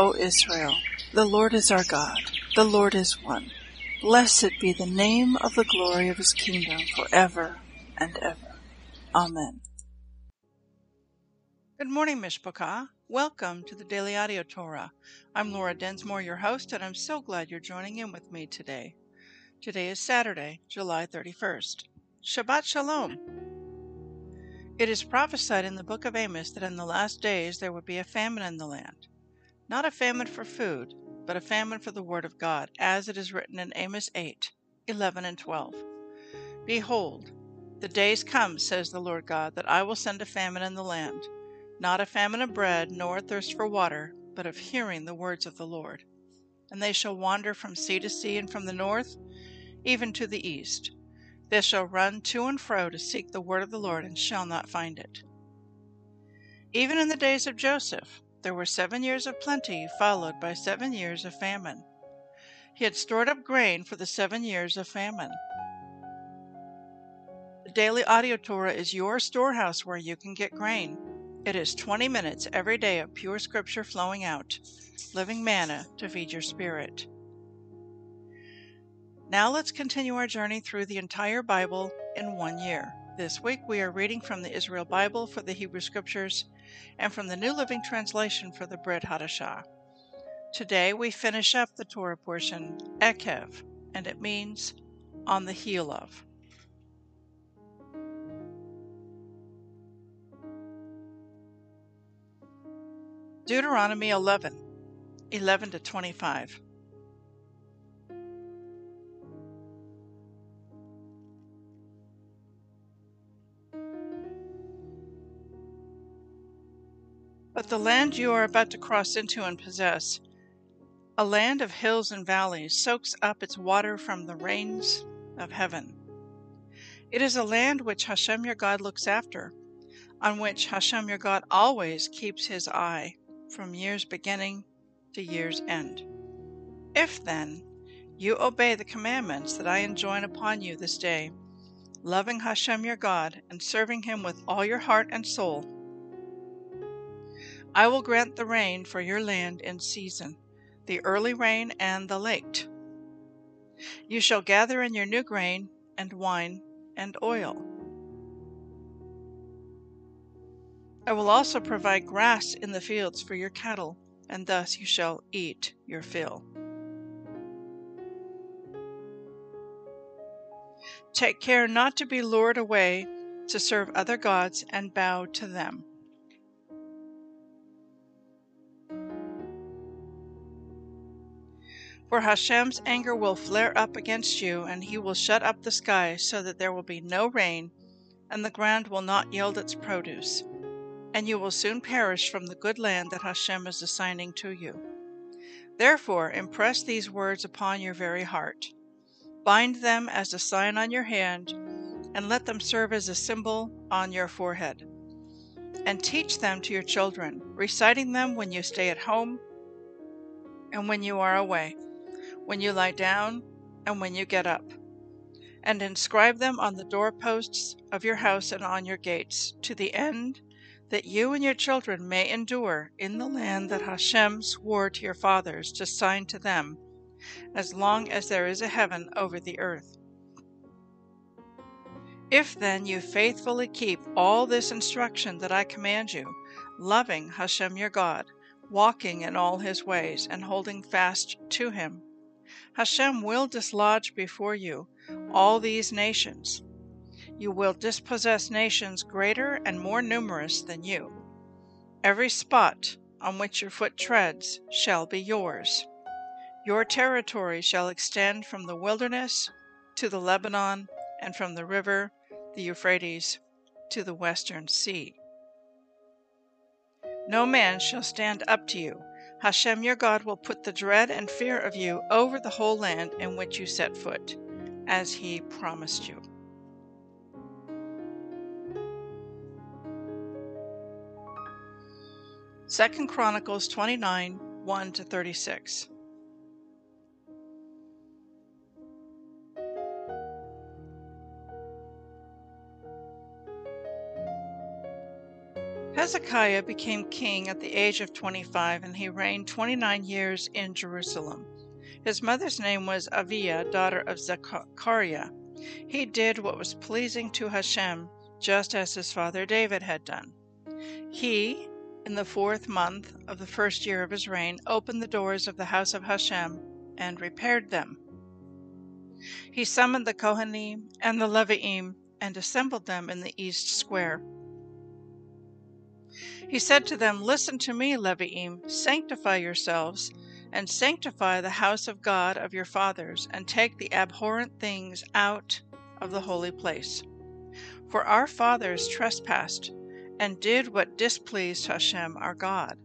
O Israel, the Lord is our God, the Lord is one. Blessed be the name of the glory of his kingdom forever and ever. Amen. Good morning, Mishpachah. Welcome to the Daily Audio Torah. I'm Laura Densmore, your host, and I'm so glad you're joining in with me today. Today is Saturday, July 31st. Shabbat Shalom. It is prophesied in the book of Amos that in the last days there would be a famine in the land. Not a famine for food, but a famine for the word of God, as it is written in Amos 8 11 and 12. Behold, the days come, says the Lord God, that I will send a famine in the land, not a famine of bread, nor a thirst for water, but of hearing the words of the Lord. And they shall wander from sea to sea, and from the north even to the east. They shall run to and fro to seek the word of the Lord, and shall not find it. Even in the days of Joseph, there were seven years of plenty, followed by seven years of famine. He had stored up grain for the seven years of famine. The Daily Audio Torah is your storehouse where you can get grain. It is 20 minutes every day of pure scripture flowing out, living manna to feed your spirit. Now let's continue our journey through the entire Bible in one year. This week we are reading from the Israel Bible for the Hebrew Scriptures and from the New Living Translation for the Brit Hadashah. Today we finish up the Torah portion, Ekev, and it means on the heel of. Deuteronomy 11, 11 to 25. The land you are about to cross into and possess, a land of hills and valleys, soaks up its water from the rains of heaven. It is a land which Hashem your God looks after, on which Hashem your God always keeps his eye from year's beginning to year's end. If then you obey the commandments that I enjoin upon you this day, loving Hashem your God and serving him with all your heart and soul, I will grant the rain for your land in season, the early rain and the late. You shall gather in your new grain and wine and oil. I will also provide grass in the fields for your cattle, and thus you shall eat your fill. Take care not to be lured away to serve other gods and bow to them. For Hashem's anger will flare up against you, and he will shut up the sky so that there will be no rain, and the ground will not yield its produce. And you will soon perish from the good land that Hashem is assigning to you. Therefore, impress these words upon your very heart. Bind them as a sign on your hand, and let them serve as a symbol on your forehead. And teach them to your children, reciting them when you stay at home and when you are away when you lie down, and when you get up. And inscribe them on the doorposts of your house and on your gates, to the end that you and your children may endure in the land that Hashem swore to your fathers to sign to them, as long as there is a heaven over the earth. If then you faithfully keep all this instruction that I command you, loving Hashem your God, walking in all his ways, and holding fast to him, Hashem will dislodge before you all these nations. You will dispossess nations greater and more numerous than you. Every spot on which your foot treads shall be yours. Your territory shall extend from the wilderness to the Lebanon, and from the river, the Euphrates, to the western sea. No man shall stand up to you. Hashem your God will put the dread and fear of you over the whole land in which you set foot, as he promised you. Second Chronicles 29 1 to 36. Hezekiah became king at the age of 25 and he reigned 29 years in Jerusalem. His mother's name was Aviah, daughter of Zechariah. He did what was pleasing to Hashem, just as his father David had done. He in the fourth month of the first year of his reign, opened the doors of the house of Hashem and repaired them. He summoned the Kohanim and the Leviim and assembled them in the east square. He said to them, Listen to me, Leviim, sanctify yourselves, and sanctify the house of God of your fathers, and take the abhorrent things out of the holy place. For our fathers trespassed and did what displeased Hashem our God.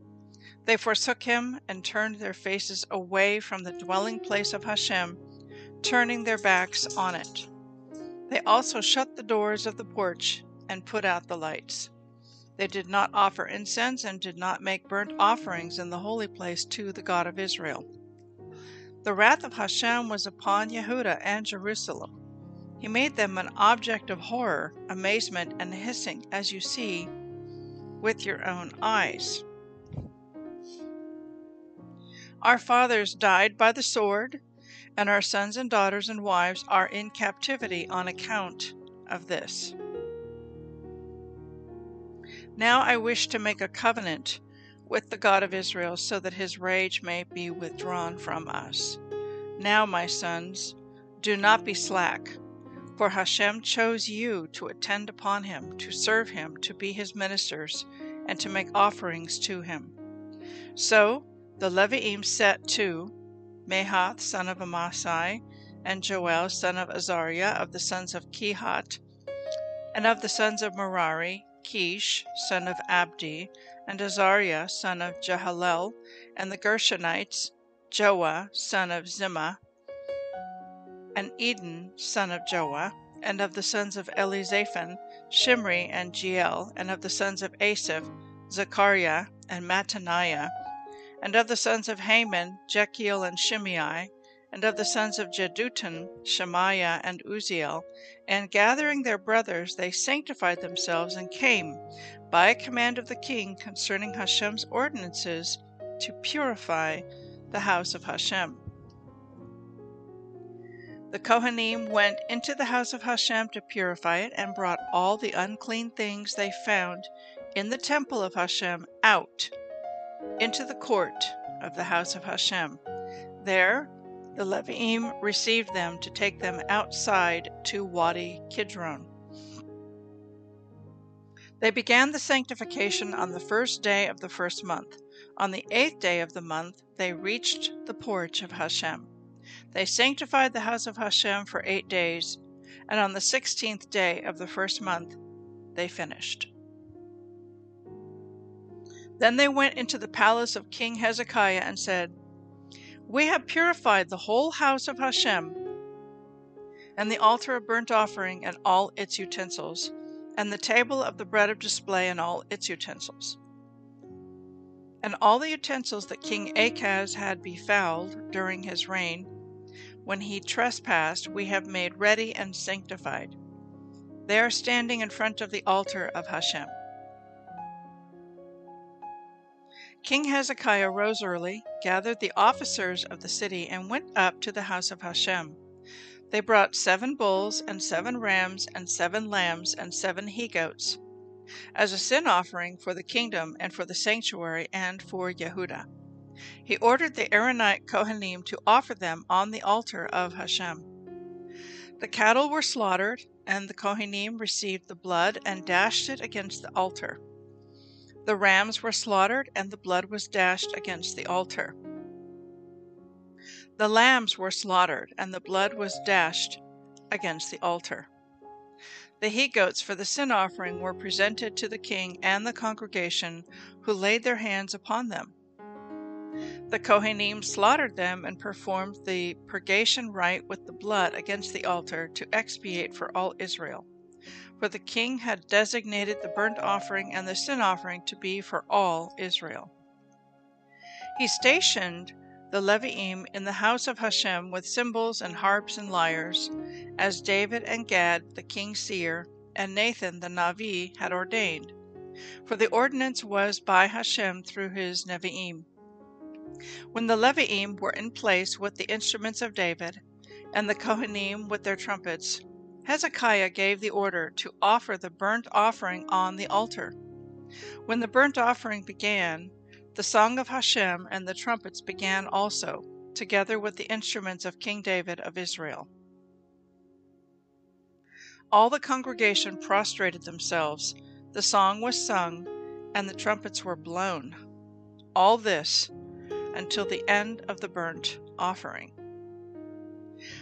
They forsook him and turned their faces away from the dwelling place of Hashem, turning their backs on it. They also shut the doors of the porch and put out the lights. They did not offer incense and did not make burnt offerings in the holy place to the God of Israel. The wrath of Hashem was upon Yehuda and Jerusalem. He made them an object of horror, amazement, and hissing, as you see with your own eyes. Our fathers died by the sword, and our sons and daughters and wives are in captivity on account of this. Now I wish to make a covenant with the God of Israel so that his rage may be withdrawn from us. Now, my sons, do not be slack, for Hashem chose you to attend upon him, to serve him, to be his ministers, and to make offerings to him. So the Leviim set to Mahath son of Amasai, and Joel son of Azariah of the sons of Kehat, and of the sons of Merari, Kish son of Abdi, and Azariah son of Jehalel, and the Gershonites, Joah son of Zimmah, and Eden son of Joah, and of the sons of Elizaphan, Shimri and Jeiel, and of the sons of Asaph, Zechariah and Mattaniah, and of the sons of Heman, Jechiel and Shimei, and of the sons of Jeduthun, Shemaiah and Uzziel. And gathering their brothers, they sanctified themselves and came, by a command of the king concerning Hashem's ordinances, to purify the house of Hashem. The Kohanim went into the house of Hashem to purify it, and brought all the unclean things they found in the temple of Hashem out into the court of the house of Hashem. There the Leviim received them to take them outside to Wadi Kidron. They began the sanctification on the first day of the first month. On the eighth day of the month, they reached the porch of Hashem. They sanctified the house of Hashem for eight days, and on the sixteenth day of the first month they finished. Then they went into the palace of King Hezekiah and said, We have purified the whole house of Hashem, and the altar of burnt offering and all its utensils, and the table of the bread of display and all its utensils. And all the utensils that King Achaz had befouled during his reign, when he trespassed, we have made ready and sanctified. They are standing in front of the altar of Hashem. King Hezekiah rose early, gathered the officers of the city, and went up to the house of Hashem. They brought seven bulls, and seven rams, and seven lambs, and seven he goats, as a sin offering for the kingdom, and for the sanctuary, and for Yehuda. He ordered the Aaronite Kohanim to offer them on the altar of Hashem. The cattle were slaughtered, and the Kohanim received the blood and dashed it against the altar. The rams were slaughtered, and the blood was dashed against the altar. The lambs were slaughtered, and the blood was dashed against the altar. The he goats for the sin offering were presented to the king and the congregation, who laid their hands upon them. The Kohanim slaughtered them and performed the purgation rite with the blood against the altar to expiate for all Israel. For the king had designated the burnt offering and the sin offering to be for all Israel. He stationed the Leviim in the house of Hashem with cymbals and harps and lyres, as David and Gad the king's seer and Nathan the Navi had ordained. For the ordinance was by Hashem through his Nevi'im. When the Leviim were in place with the instruments of David, and the Kohanim with their trumpets, Hezekiah gave the order to offer the burnt offering on the altar. When the burnt offering began, the song of Hashem and the trumpets began also, together with the instruments of King David of Israel. All the congregation prostrated themselves, the song was sung, and the trumpets were blown. All this until the end of the burnt offering.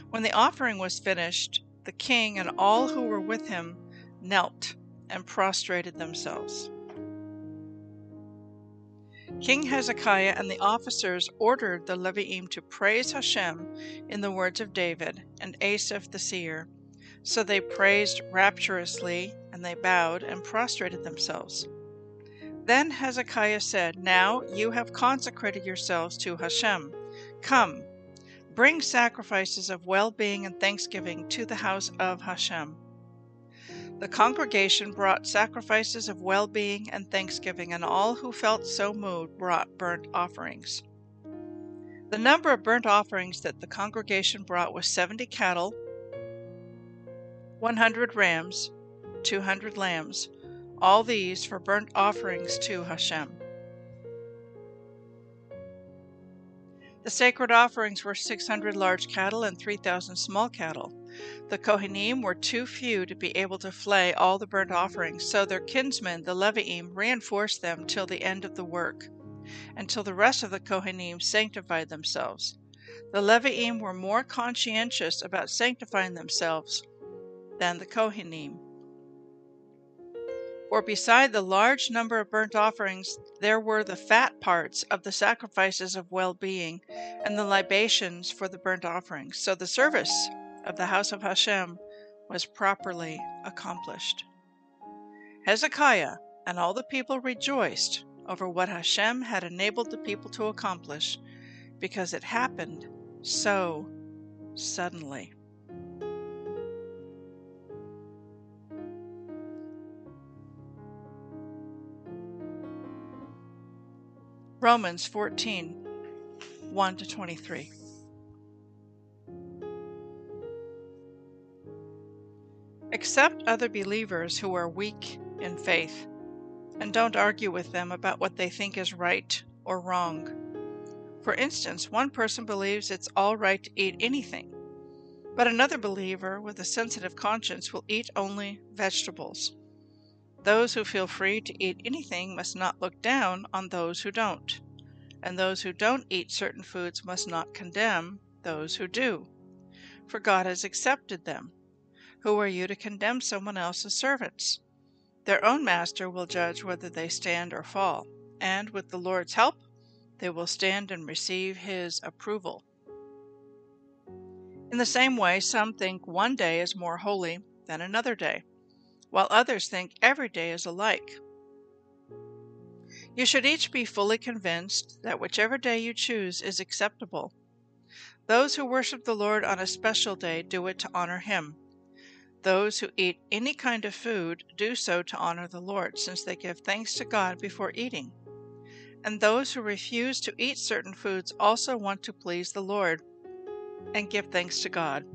When the offering was finished, the king and all who were with him knelt and prostrated themselves. King Hezekiah and the officers ordered the Leviim to praise Hashem in the words of David and Asaph the seer. So they praised rapturously, and they bowed and prostrated themselves. Then Hezekiah said, Now you have consecrated yourselves to Hashem. Come, bring sacrifices of well being and thanksgiving to the house of Hashem. The congregation brought sacrifices of well being and thanksgiving, and all who felt so moved brought burnt offerings. The number of burnt offerings that the congregation brought was seventy cattle, one hundred rams, two hundred lambs, all these for burnt offerings to Hashem. The sacred offerings were 600 large cattle and 3,000 small cattle. The Kohanim were too few to be able to flay all the burnt offerings, so their kinsmen, the Leviim, reinforced them till the end of the work, until the rest of the Kohanim sanctified themselves. The Leviim were more conscientious about sanctifying themselves than the Kohanim. For beside the large number of burnt offerings, there were the fat parts of the sacrifices of well being, and the libations for the burnt offerings. So the service of the house of Hashem was properly accomplished. Hezekiah and all the people rejoiced over what Hashem had enabled the people to accomplish, because it happened so suddenly. Romans 14 1 to 23. Accept other believers who are weak in faith and don't argue with them about what they think is right or wrong. For instance, one person believes it's all right to eat anything, but another believer with a sensitive conscience will eat only vegetables. Those who feel free to eat anything must not look down on those who don't, and those who don't eat certain foods must not condemn those who do, for God has accepted them. Who are you to condemn someone else's servants? Their own master will judge whether they stand or fall, and with the Lord's help, they will stand and receive his approval. In the same way, some think one day is more holy than another day while others think every day is alike. You should each be fully convinced that whichever day you choose is acceptable. Those who worship the Lord on a special day do it to honor Him. Those who eat any kind of food do so to honor the Lord, since they give thanks to God before eating. And those who refuse to eat certain foods also want to please the Lord and give thanks to God.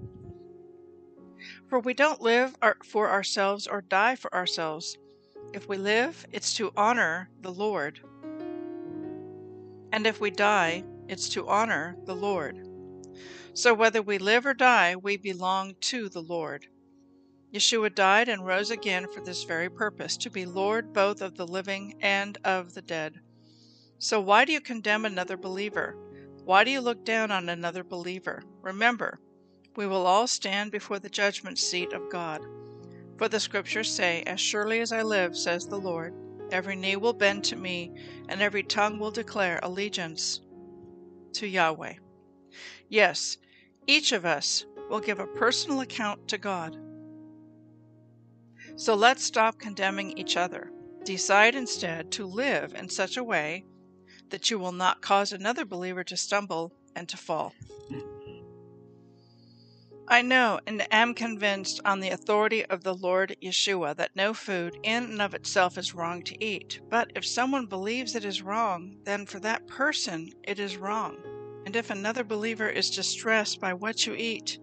For we don't live for ourselves or die for ourselves. If we live, it's to honor the Lord. And if we die, it's to honor the Lord. So whether we live or die, we belong to the Lord. Yeshua died and rose again for this very purpose, to be Lord both of the living and of the dead. So why do you condemn another believer? Why do you look down on another believer? Remember, we will all stand before the judgment seat of God. For the scriptures say, As surely as I live, says the Lord, every knee will bend to me, and every tongue will declare allegiance to Yahweh. Yes, each of us will give a personal account to God. So let's stop condemning each other. Decide instead to live in such a way that you will not cause another believer to stumble and to fall. I know and am convinced on the authority of the Lord Yeshua that no food in and of itself is wrong to eat. But if someone believes it is wrong, then for that person it is wrong. And if another believer is distressed by what you eat,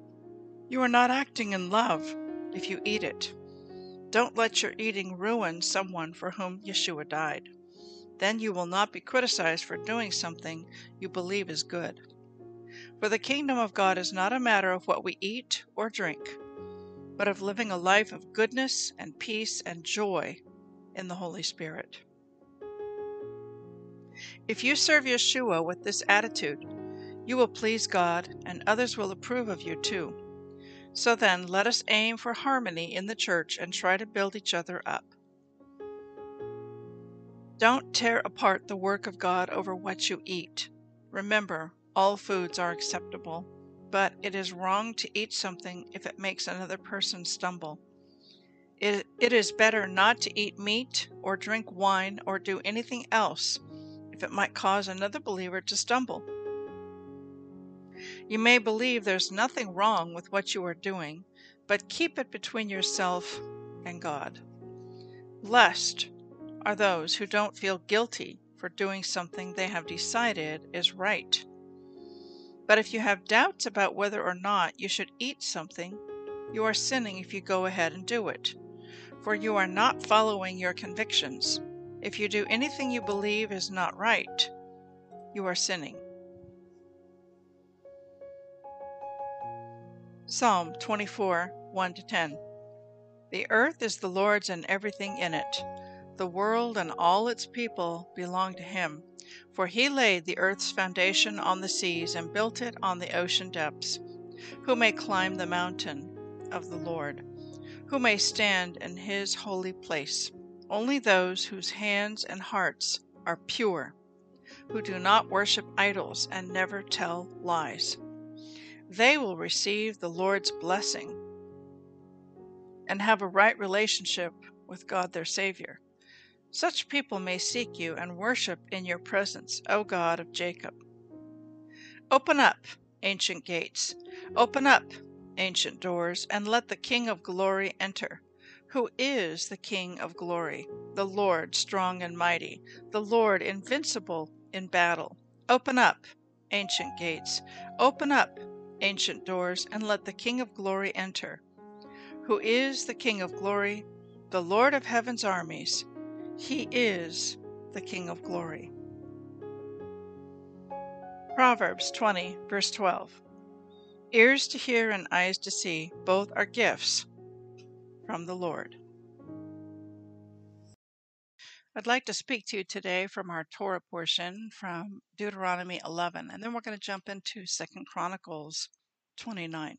you are not acting in love if you eat it. Don't let your eating ruin someone for whom Yeshua died. Then you will not be criticized for doing something you believe is good. For the kingdom of God is not a matter of what we eat or drink, but of living a life of goodness and peace and joy in the Holy Spirit. If you serve Yeshua with this attitude, you will please God and others will approve of you too. So then, let us aim for harmony in the church and try to build each other up. Don't tear apart the work of God over what you eat. Remember, all foods are acceptable, but it is wrong to eat something if it makes another person stumble. It, it is better not to eat meat or drink wine or do anything else if it might cause another believer to stumble. You may believe there's nothing wrong with what you are doing, but keep it between yourself and God. Blessed are those who don't feel guilty for doing something they have decided is right. But if you have doubts about whether or not you should eat something, you are sinning if you go ahead and do it, for you are not following your convictions. If you do anything you believe is not right, you are sinning. Psalm 24 1 10. The earth is the Lord's and everything in it. The world and all its people belong to Him. For he laid the earth's foundation on the seas and built it on the ocean depths. Who may climb the mountain of the Lord? Who may stand in his holy place? Only those whose hands and hearts are pure, who do not worship idols and never tell lies. They will receive the Lord's blessing and have a right relationship with God their Savior. Such people may seek you and worship in your presence, O God of Jacob. Open up, ancient gates, open up, ancient doors, and let the King of glory enter. Who is the King of glory? The Lord strong and mighty, the Lord invincible in battle. Open up, ancient gates, open up, ancient doors, and let the King of glory enter. Who is the King of glory? The Lord of heaven's armies. He is the King of glory. Proverbs 20, verse 12. Ears to hear and eyes to see, both are gifts from the Lord. I'd like to speak to you today from our Torah portion from Deuteronomy 11, and then we're going to jump into Second Chronicles 29.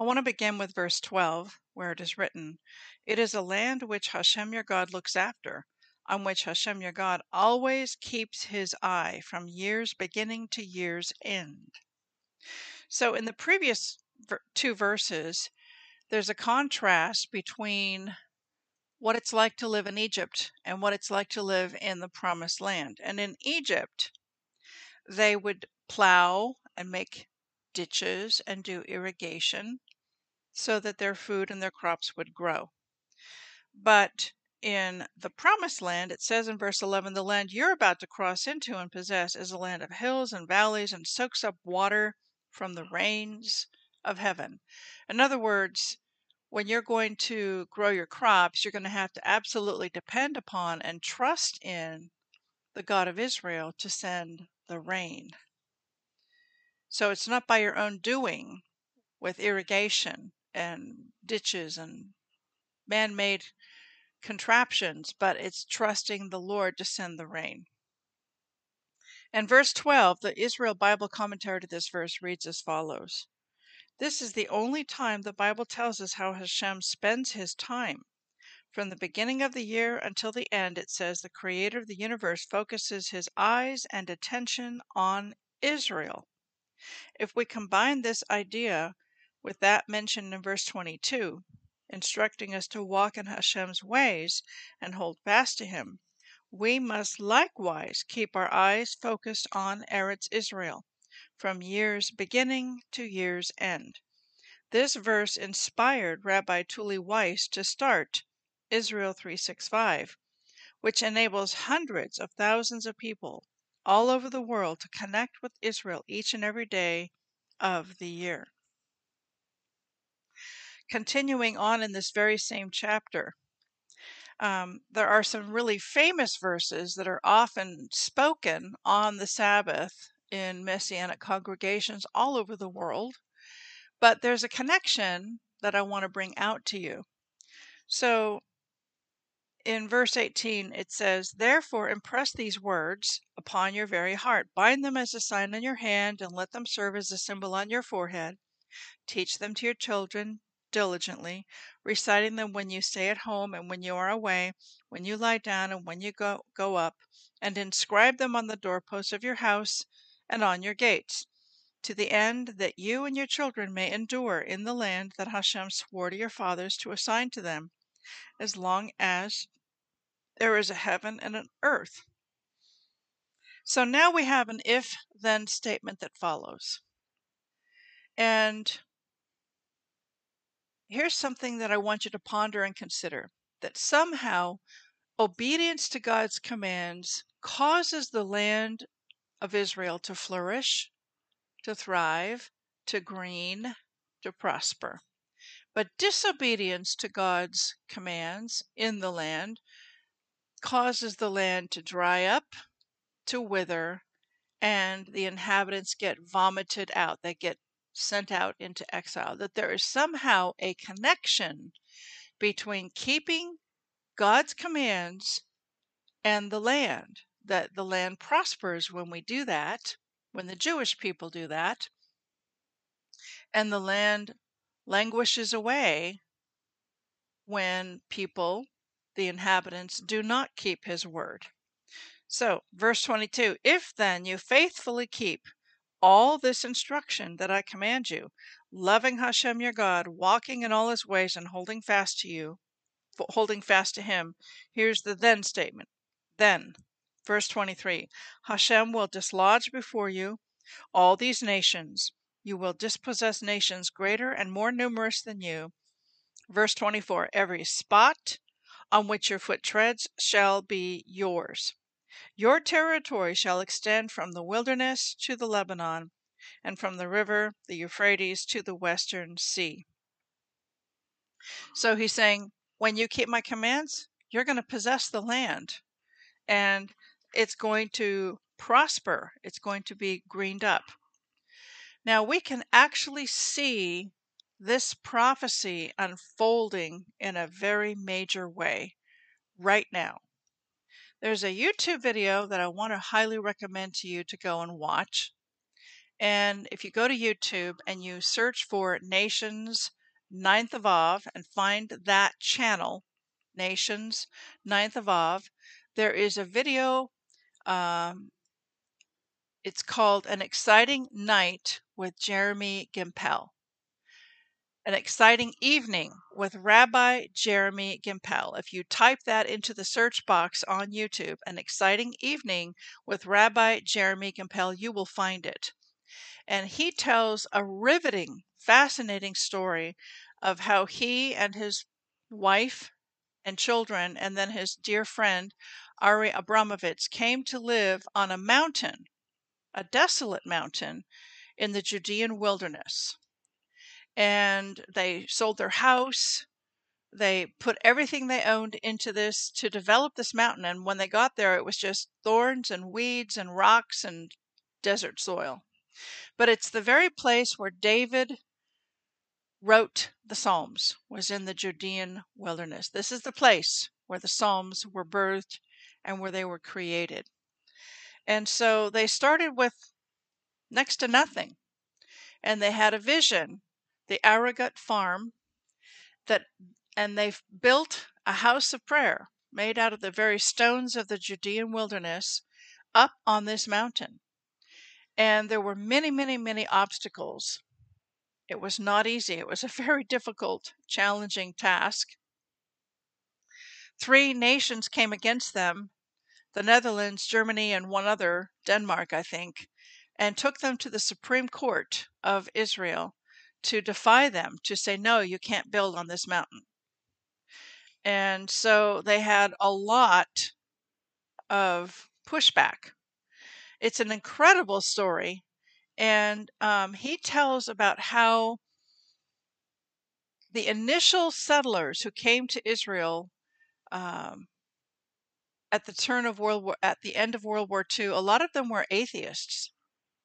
I want to begin with verse 12, where it is written, It is a land which Hashem your God looks after, on which Hashem your God always keeps his eye from year's beginning to year's end. So in the previous two verses, there's a contrast between what it's like to live in Egypt and what it's like to live in the promised land. And in Egypt, they would plow and make ditches and do irrigation so that their food and their crops would grow. But in the promised land, it says in verse 11, the land you're about to cross into and possess is a land of hills and valleys and soaks up water from the rains of heaven. In other words, when you're going to grow your crops, you're going to have to absolutely depend upon and trust in the God of Israel to send the rain. So it's not by your own doing with irrigation and ditches and man made contraptions, but it's trusting the Lord to send the rain. And verse 12, the Israel Bible commentary to this verse reads as follows This is the only time the Bible tells us how Hashem spends his time. From the beginning of the year until the end, it says the creator of the universe focuses his eyes and attention on Israel. If we combine this idea with that mentioned in verse 22, instructing us to walk in Hashem's ways and hold fast to him, we must likewise keep our eyes focused on Eretz Israel from year's beginning to year's end. This verse inspired Rabbi Tuly Weiss to start Israel 365, which enables hundreds of thousands of people all over the world to connect with Israel each and every day of the year. Continuing on in this very same chapter, um, there are some really famous verses that are often spoken on the Sabbath in Messianic congregations all over the world. But there's a connection that I want to bring out to you. So in verse 18, it says, Therefore impress these words upon your very heart, bind them as a sign on your hand, and let them serve as a symbol on your forehead. Teach them to your children diligently, reciting them when you stay at home and when you are away, when you lie down and when you go, go up, and inscribe them on the doorposts of your house and on your gates, to the end that you and your children may endure in the land that Hashem swore to your fathers to assign to them, as long as there is a heaven and an earth. So now we have an if then statement that follows. And here's something that I want you to ponder and consider that somehow obedience to God's commands causes the land of Israel to flourish, to thrive, to green, to prosper. But disobedience to God's commands in the land causes the land to dry up, to wither, and the inhabitants get vomited out. They get sent out into exile. That there is somehow a connection between keeping God's commands and the land that the land prospers when we do that, when the Jewish people do that, and the land languishes away when people, the inhabitants, do not keep his word. So, verse 22 If then you faithfully keep all this instruction that I command you, loving Hashem your God, walking in all his ways, and holding fast to you, holding fast to him, here's the then statement. Then Verse 23 Hashem will dislodge before you all these nations. You will dispossess nations greater and more numerous than you. Verse 24 Every spot on which your foot treads shall be yours. Your territory shall extend from the wilderness to the Lebanon, and from the river, the Euphrates, to the western sea. So he's saying, when you keep my commands, you're going to possess the land. And it's going to prosper, it's going to be greened up. Now we can actually see this prophecy unfolding in a very major way right now. There's a YouTube video that I want to highly recommend to you to go and watch. And if you go to YouTube and you search for Nations Ninth of Av and find that channel, Nations Ninth of Av, there is a video um, it's called An Exciting Night with Jeremy Gimpel. An Exciting Evening with Rabbi Jeremy Gimpel. If you type that into the search box on YouTube, An Exciting Evening with Rabbi Jeremy Gimpel, you will find it. And he tells a riveting, fascinating story of how he and his wife and children, and then his dear friend Ari Abramowitz came to live on a mountain, a desolate mountain in the Judean wilderness. And they sold their house. They put everything they owned into this to develop this mountain. And when they got there, it was just thorns and weeds and rocks and desert soil. But it's the very place where David wrote the Psalms, was in the Judean wilderness. This is the place where the Psalms were birthed and where they were created. And so they started with next to nothing. And they had a vision the Arugot farm that and they've built a house of prayer made out of the very stones of the Judean wilderness up on this mountain. And there were many, many, many obstacles. It was not easy. It was a very difficult, challenging task. Three nations came against them the Netherlands, Germany, and one other, Denmark, I think, and took them to the Supreme Court of Israel to defy them, to say, no, you can't build on this mountain. And so they had a lot of pushback. It's an incredible story. And um, he tells about how the initial settlers who came to Israel um, at the turn of World War, at the end of World War II, a lot of them were atheists.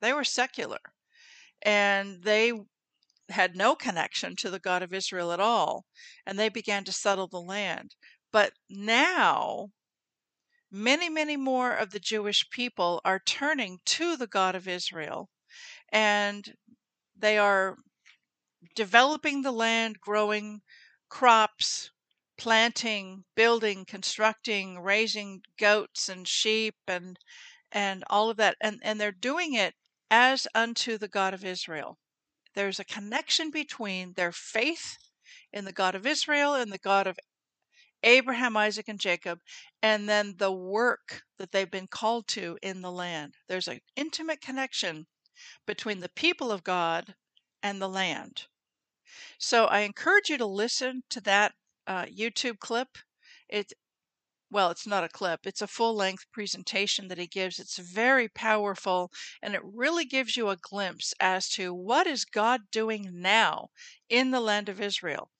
They were secular, and they had no connection to the God of Israel at all, and they began to settle the land. But now, many, many more of the Jewish people are turning to the God of Israel, and they are developing the land, growing crops, planting, building, constructing, raising goats and sheep and and all of that and and they're doing it as unto the God of Israel. There's a connection between their faith in the God of Israel and the God of Abraham, Isaac, and Jacob, and then the work that they've been called to in the land. There's an intimate connection between the people of God and the land. So I encourage you to listen to that uh, YouTube clip. It well, it's not a clip, it's a full length presentation that he gives. It's very powerful and it really gives you a glimpse as to what is God doing now in the land of Israel.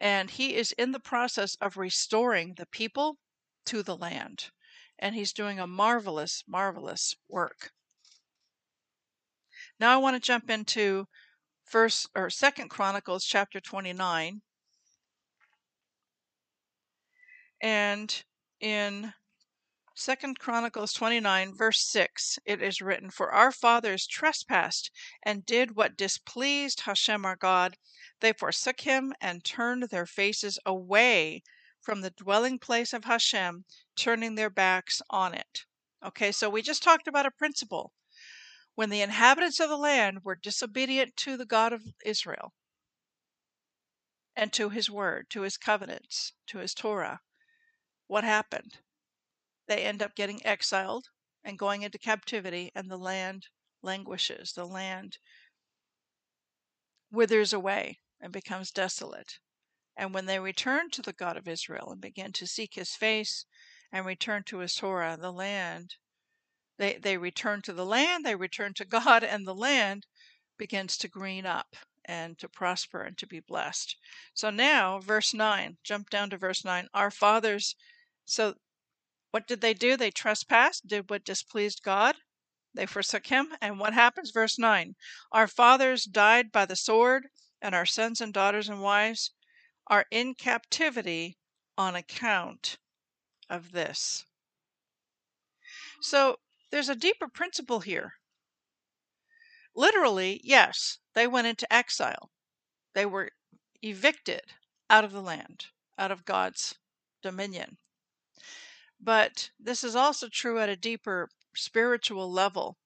And he is in the process of restoring the people to the land. And he's doing a marvelous, marvelous work. Now I want to jump into first or second Chronicles chapter 29 And in Second Chronicles 29, verse 6, it is written, For our fathers trespassed and did what displeased Hashem our God. They forsook him and turned their faces away from the dwelling place of Hashem, turning their backs on it. Okay, so we just talked about a principle. When the inhabitants of the land were disobedient to the God of Israel and to his word, to his covenants, to his Torah, what happened? They end up getting exiled and going into captivity, and the land languishes. The land withers away and becomes desolate. And when they return to the God of Israel and begin to seek his face and return to his Torah, the land, they, they return to the land, they return to God, and the land begins to green up and to prosper and to be blessed. So now, verse 9, jump down to verse 9. Our fathers so what did they do? They trespassed, did what displeased God. They forsook him. And what happens? Verse 9 Our fathers died by the sword, and our sons and daughters and wives are in captivity on account of this. So there's a deeper principle here. Literally, yes, they went into exile. They were evicted out of the land, out of God's dominion. But this is also true at a deeper spiritual level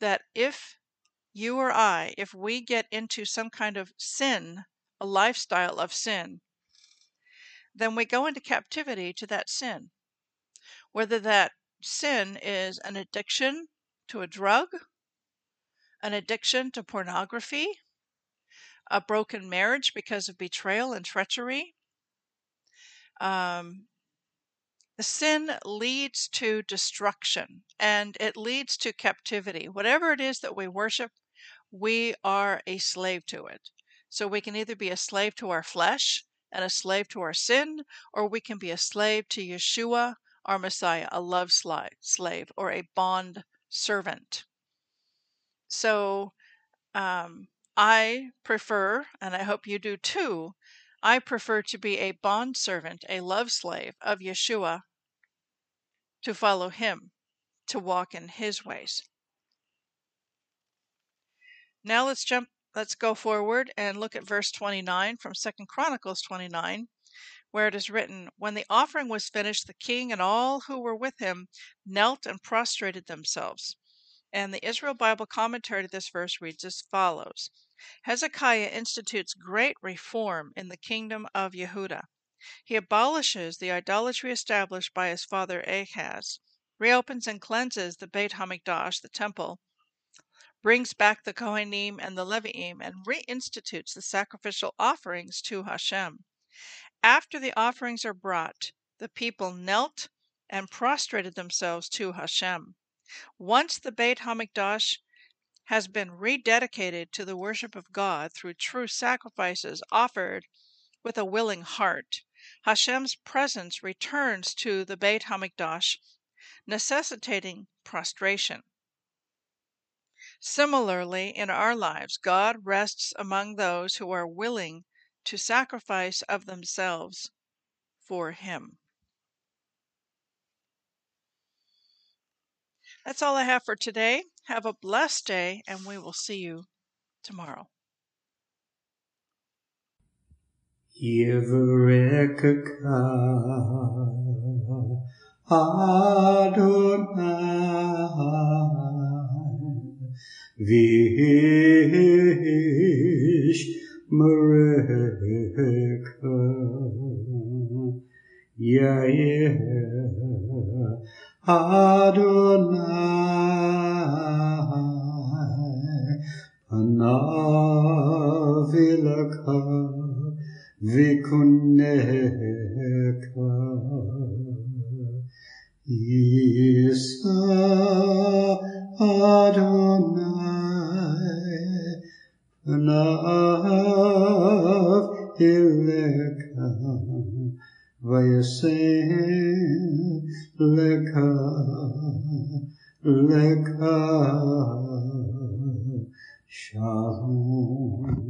that if you or I, if we get into some kind of sin, a lifestyle of sin, then we go into captivity to that sin. Whether that sin is an addiction to a drug, an addiction to pornography, a broken marriage because of betrayal and treachery, um, sin leads to destruction and it leads to captivity. Whatever it is that we worship, we are a slave to it. So we can either be a slave to our flesh and a slave to our sin, or we can be a slave to Yeshua, our Messiah, a love slave or a bond servant. So um, I prefer, and I hope you do too, I prefer to be a bond servant, a love slave of Yeshua to follow him, to walk in his ways. Now let's jump let's go forward and look at verse 29 from Second Chronicles 29, where it is written, When the offering was finished, the king and all who were with him knelt and prostrated themselves. And the Israel Bible commentary to this verse reads as follows Hezekiah institutes great reform in the kingdom of Yehuda. He abolishes the idolatry established by his father Ahaz, reopens and cleanses the Beit Hamikdash, the temple, brings back the Kohanim and the Leviim, and reinstitutes the sacrificial offerings to Hashem. After the offerings are brought, the people knelt and prostrated themselves to Hashem. Once the Beit Hamikdash has been rededicated to the worship of God through true sacrifices offered with a willing heart, Hashem's presence returns to the Beit Hamikdash, necessitating prostration. Similarly, in our lives, God rests among those who are willing to sacrifice of themselves for Him. That's all I have for today. Have a blessed day, and we will see you tomorrow. Adonai Vish Mareka Yair Adonai Panavilaka Vikuneka Isa Adonai Panav Ileka Vayasem Leka Leka Shalom